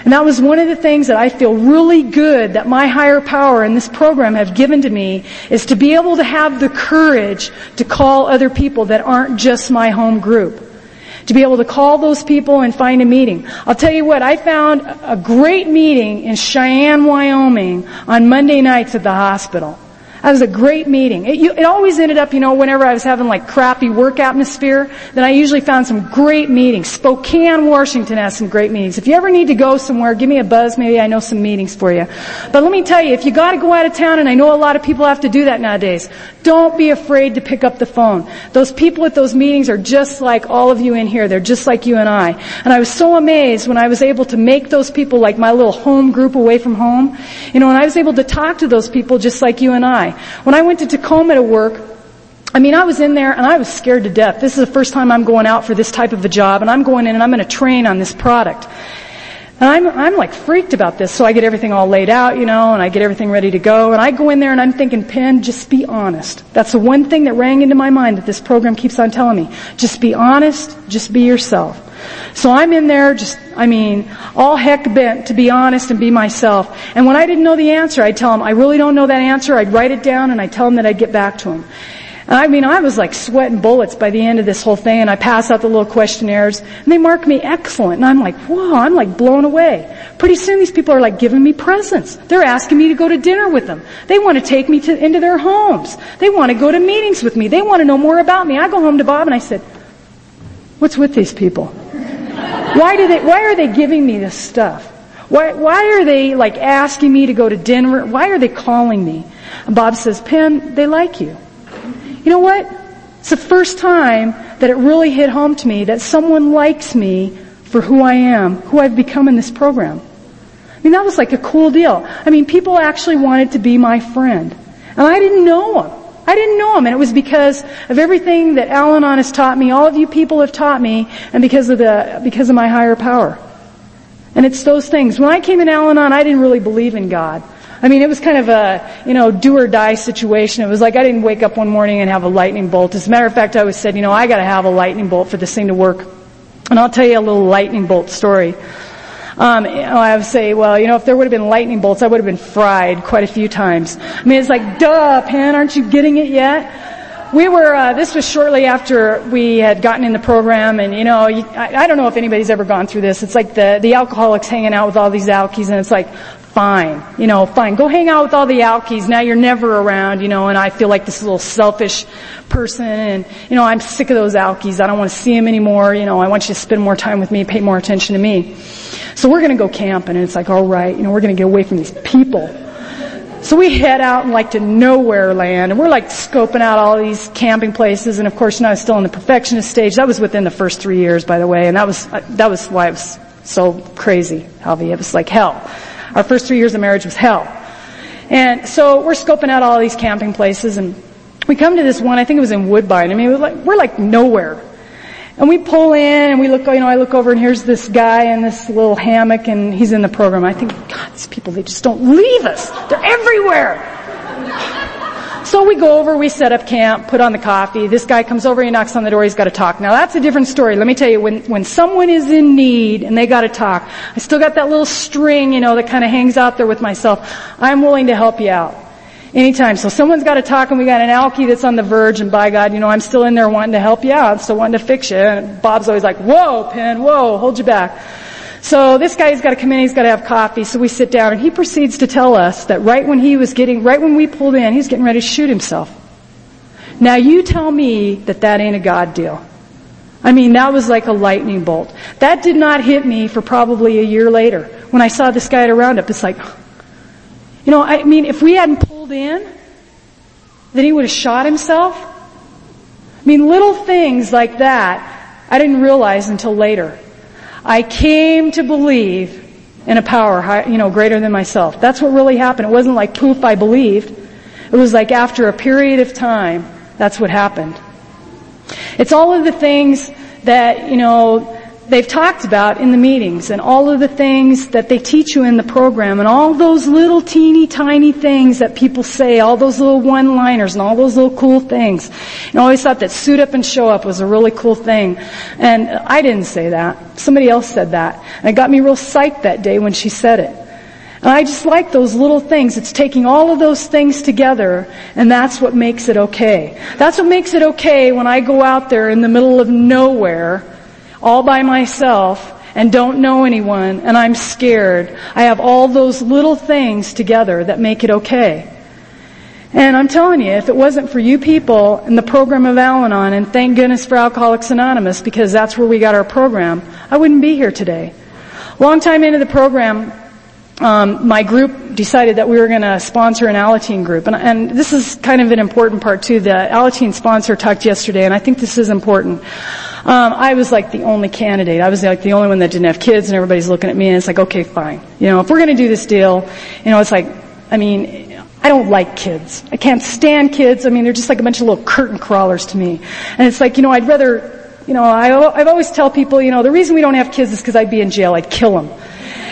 And that was one of the things that I feel really good that my higher power and this program have given to me is to be able to have the courage to call other people that aren't just my home group. To be able to call those people and find a meeting. I'll tell you what, I found a great meeting in Cheyenne, Wyoming on Monday nights at the hospital. That was a great meeting. It, you, it, always ended up, you know, whenever I was having like crappy work atmosphere, then I usually found some great meetings. Spokane, Washington has some great meetings. If you ever need to go somewhere, give me a buzz. Maybe I know some meetings for you. But let me tell you, if you gotta go out of town, and I know a lot of people have to do that nowadays, don't be afraid to pick up the phone. Those people at those meetings are just like all of you in here. They're just like you and I. And I was so amazed when I was able to make those people like my little home group away from home. You know, and I was able to talk to those people just like you and I. When I went to Tacoma to work, I mean, I was in there and I was scared to death. This is the first time I'm going out for this type of a job and I'm going in and I'm going to train on this product. And I'm, I'm like freaked about this, so I get everything all laid out, you know, and I get everything ready to go, and I go in there and I'm thinking, Penn, just be honest. That's the one thing that rang into my mind that this program keeps on telling me. Just be honest, just be yourself. So I'm in there just, I mean, all heck bent to be honest and be myself. And when I didn't know the answer, I'd tell them, I really don't know that answer. I'd write it down and I'd tell them that I'd get back to them. And I mean, I was like sweating bullets by the end of this whole thing and I pass out the little questionnaires and they mark me excellent and I'm like, whoa, I'm like blown away. Pretty soon these people are like giving me presents. They're asking me to go to dinner with them. They want to take me to, into their homes. They want to go to meetings with me. They want to know more about me. I go home to Bob and I said, what's with these people? Why do they, why are they giving me this stuff? Why, why are they like asking me to go to dinner? Why are they calling me? And Bob says, Penn, they like you. You know what? It's the first time that it really hit home to me that someone likes me for who I am, who I've become in this program. I mean, that was like a cool deal. I mean, people actually wanted to be my friend. And I didn't know them. I didn't know him, and it was because of everything that Al-Anon has taught me, all of you people have taught me, and because of the, because of my higher power. And it's those things. When I came in Al-Anon, I didn't really believe in God. I mean, it was kind of a, you know, do or die situation. It was like I didn't wake up one morning and have a lightning bolt. As a matter of fact, I always said, you know, I gotta have a lightning bolt for this thing to work. And I'll tell you a little lightning bolt story. Um, I would say, well, you know, if there would have been lightning bolts, I would have been fried quite a few times. I mean, it's like, duh, Pan, aren't you getting it yet? We were, uh, this was shortly after we had gotten in the program and, you know, you, I, I don't know if anybody's ever gone through this. It's like the, the alcoholics hanging out with all these alkies and it's like, fine, you know, fine. Go hang out with all the alkies. Now you're never around, you know, and I feel like this little selfish person and, you know, I'm sick of those alkies. I don't want to see them anymore. You know, I want you to spend more time with me, pay more attention to me. So we're gonna go camping and it's like, alright, you know, we're gonna get away from these people. So we head out and like to nowhere land and we're like scoping out all these camping places and of course, you know, I was still in the perfectionist stage. That was within the first three years, by the way, and that was, uh, that was why it was so crazy, Alvy. It was like hell. Our first three years of marriage was hell. And so we're scoping out all these camping places and we come to this one, I think it was in Woodbine. I mean, we're like, we're like nowhere. And we pull in and we look, you know, I look over and here's this guy in this little hammock and he's in the program. I think, God, these people, they just don't leave us. They're everywhere. So we go over, we set up camp, put on the coffee. This guy comes over, he knocks on the door, he's got to talk. Now that's a different story. Let me tell you, when, when someone is in need and they got to talk, I still got that little string, you know, that kind of hangs out there with myself. I'm willing to help you out. Anytime. So someone's got to talk and we got an alky that's on the verge and by God, you know, I'm still in there wanting to help you out, still wanting to fix you. And Bob's always like, whoa, Penn, whoa, hold you back. So this guy's got to come in, he's got to have coffee, so we sit down and he proceeds to tell us that right when he was getting, right when we pulled in, he's getting ready to shoot himself. Now you tell me that that ain't a God deal. I mean, that was like a lightning bolt. That did not hit me for probably a year later. When I saw this guy at a roundup, it's like, you know, I mean, if we hadn't pulled in, then he would have shot himself. I mean, little things like that, I didn't realize until later. I came to believe in a power, you know, greater than myself. That's what really happened. It wasn't like poof, I believed. It was like after a period of time, that's what happened. It's all of the things that, you know, they've talked about in the meetings and all of the things that they teach you in the program and all those little teeny tiny things that people say, all those little one-liners and all those little cool things. And I always thought that suit up and show up was a really cool thing. And I didn't say that. Somebody else said that. And it got me real psyched that day when she said it. And I just like those little things. It's taking all of those things together and that's what makes it okay. That's what makes it okay when I go out there in the middle of nowhere all by myself and don't know anyone and I'm scared. I have all those little things together that make it okay. And I'm telling you, if it wasn't for you people and the program of Al-Anon, and thank goodness for Alcoholics Anonymous because that's where we got our program, I wouldn't be here today. Long time into the program, um, my group decided that we were going to sponsor an Alateen group, and, and, this is kind of an important part too. The Alateen sponsor talked yesterday, and I think this is important. Um, I was like the only candidate. I was like the only one that didn't have kids, and everybody's looking at me, and it's like, okay, fine. You know, if we're going to do this deal, you know, it's like, I mean, I don't like kids. I can't stand kids. I mean, they're just like a bunch of little curtain crawlers to me, and it's like, you know, I'd rather, you know, I, I've always tell people, you know, the reason we don't have kids is because I'd be in jail. I'd kill them.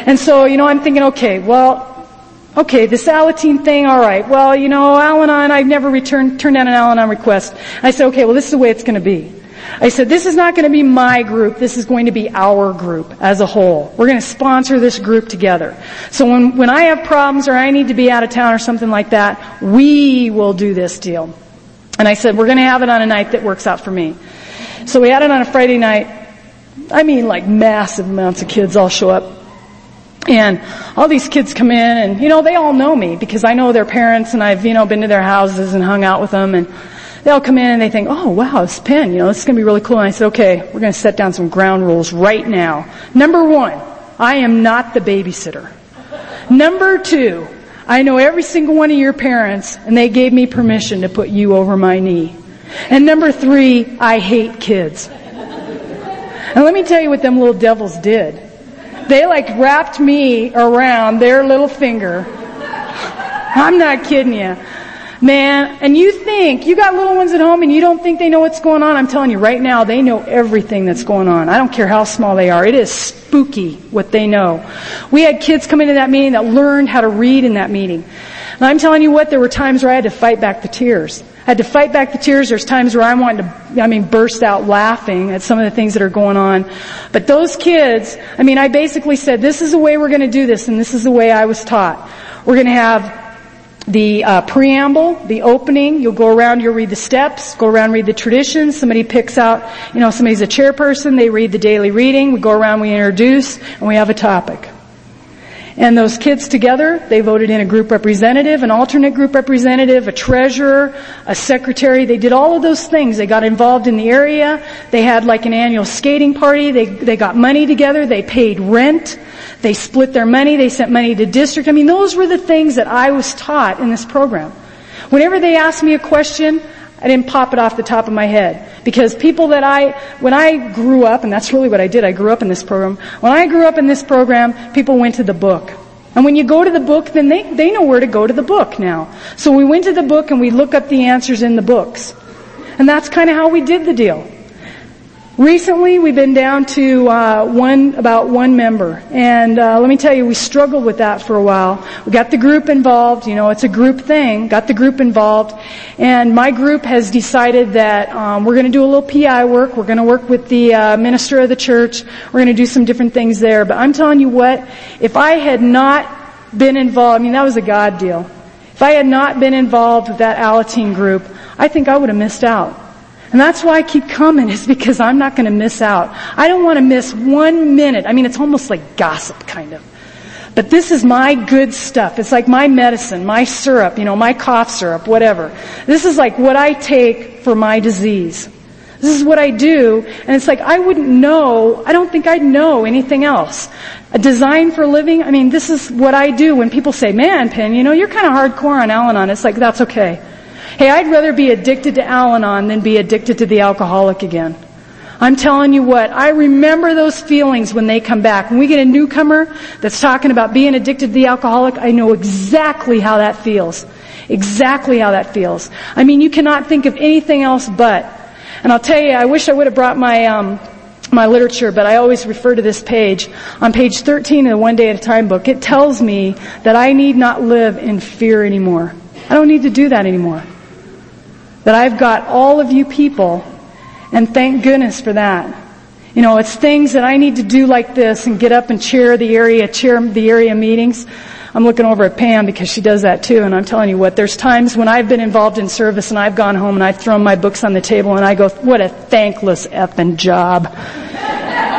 And so, you know, I'm thinking, okay, well, okay, this Alateen thing, alright. Well, you know, Al-Anon, I've never returned, turned down an Al-Anon request. I said, okay, well this is the way it's gonna be. I said, this is not going to be my group, this is going to be our group as a whole. We're going to sponsor this group together. So when, when I have problems or I need to be out of town or something like that, we will do this deal. And I said, we're going to have it on a night that works out for me. So we had it on a Friday night. I mean like massive amounts of kids all show up. And all these kids come in and, you know, they all know me because I know their parents and I've, you know, been to their houses and hung out with them and they all come in and they think, oh wow, this Penn, you know, this is gonna be really cool. And I said, okay, we're gonna set down some ground rules right now. Number one, I am not the babysitter. Number two, I know every single one of your parents and they gave me permission to put you over my knee. And number three, I hate kids. And let me tell you what them little devils did. They like wrapped me around their little finger. I'm not kidding you. Man, and you think, you got little ones at home and you don't think they know what's going on? I'm telling you right now, they know everything that's going on. I don't care how small they are. It is spooky what they know. We had kids come into that meeting that learned how to read in that meeting. And I'm telling you what, there were times where I had to fight back the tears. I had to fight back the tears. There's times where I wanted to, I mean, burst out laughing at some of the things that are going on. But those kids, I mean, I basically said, this is the way we're going to do this, and this is the way I was taught. We're going to have the uh, preamble, the opening. You'll go around, you'll read the steps, go around, read the traditions. Somebody picks out, you know, somebody's a chairperson. They read the daily reading. We go around, we introduce, and we have a topic. And those kids together, they voted in a group representative, an alternate group representative, a treasurer, a secretary. They did all of those things. They got involved in the area. They had like an annual skating party. They, they got money together. They paid rent. They split their money. They sent money to district. I mean, those were the things that I was taught in this program. Whenever they asked me a question, I didn't pop it off the top of my head. Because people that I, when I grew up, and that's really what I did, I grew up in this program. When I grew up in this program, people went to the book. And when you go to the book, then they, they know where to go to the book now. So we went to the book and we look up the answers in the books. And that's kind of how we did the deal. Recently, we've been down to uh, one about one member, and uh, let me tell you, we struggled with that for a while. We got the group involved. You know, it's a group thing. Got the group involved, and my group has decided that um, we're going to do a little PI work. We're going to work with the uh, minister of the church. We're going to do some different things there. But I'm telling you what, if I had not been involved, I mean, that was a God deal. If I had not been involved with that Alateen group, I think I would have missed out. And that's why I keep coming is because I'm not going to miss out. I don't want to miss one minute. I mean, it's almost like gossip kind of. But this is my good stuff. It's like my medicine, my syrup, you know, my cough syrup, whatever. This is like what I take for my disease. This is what I do, and it's like I wouldn't know, I don't think I'd know anything else. A design for living, I mean, this is what I do when people say, man, Penn, you know, you're kind of hardcore on Al-Anon. It's like, that's okay. Hey, I'd rather be addicted to Al-Anon than be addicted to the alcoholic again. I'm telling you what, I remember those feelings when they come back. When we get a newcomer that's talking about being addicted to the alcoholic, I know exactly how that feels. Exactly how that feels. I mean, you cannot think of anything else but and I'll tell you, I wish I would have brought my, um, my literature, but I always refer to this page. On page 13 of the One Day at a Time book, it tells me that I need not live in fear anymore. I don't need to do that anymore. That I've got all of you people, and thank goodness for that. You know, it's things that I need to do like this and get up and chair the area, chair the area meetings. I'm looking over at Pam because she does that too, and I'm telling you what, there's times when I've been involved in service and I've gone home and I've thrown my books on the table and I go, what a thankless effing job.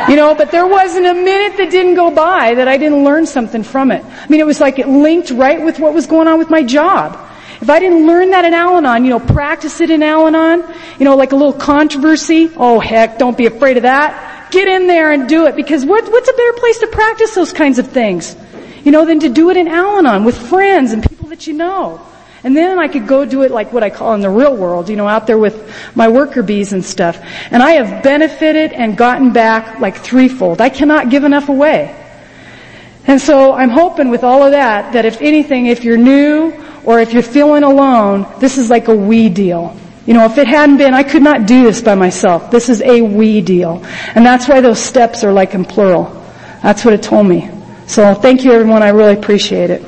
You know, but there wasn't a minute that didn't go by that I didn't learn something from it. I mean, it was like it linked right with what was going on with my job. If I didn't learn that in Al-Anon, you know, practice it in Al-Anon, you know, like a little controversy, oh heck, don't be afraid of that. Get in there and do it because what, what's a better place to practice those kinds of things? you know, than to do it in Al-Anon with friends and people that you know. And then I could go do it like what I call in the real world, you know, out there with my worker bees and stuff. And I have benefited and gotten back like threefold. I cannot give enough away. And so I'm hoping with all of that, that if anything, if you're new or if you're feeling alone, this is like a we deal. You know, if it hadn't been, I could not do this by myself. This is a we deal. And that's why those steps are like in plural. That's what it told me. So thank you everyone. I really appreciate it.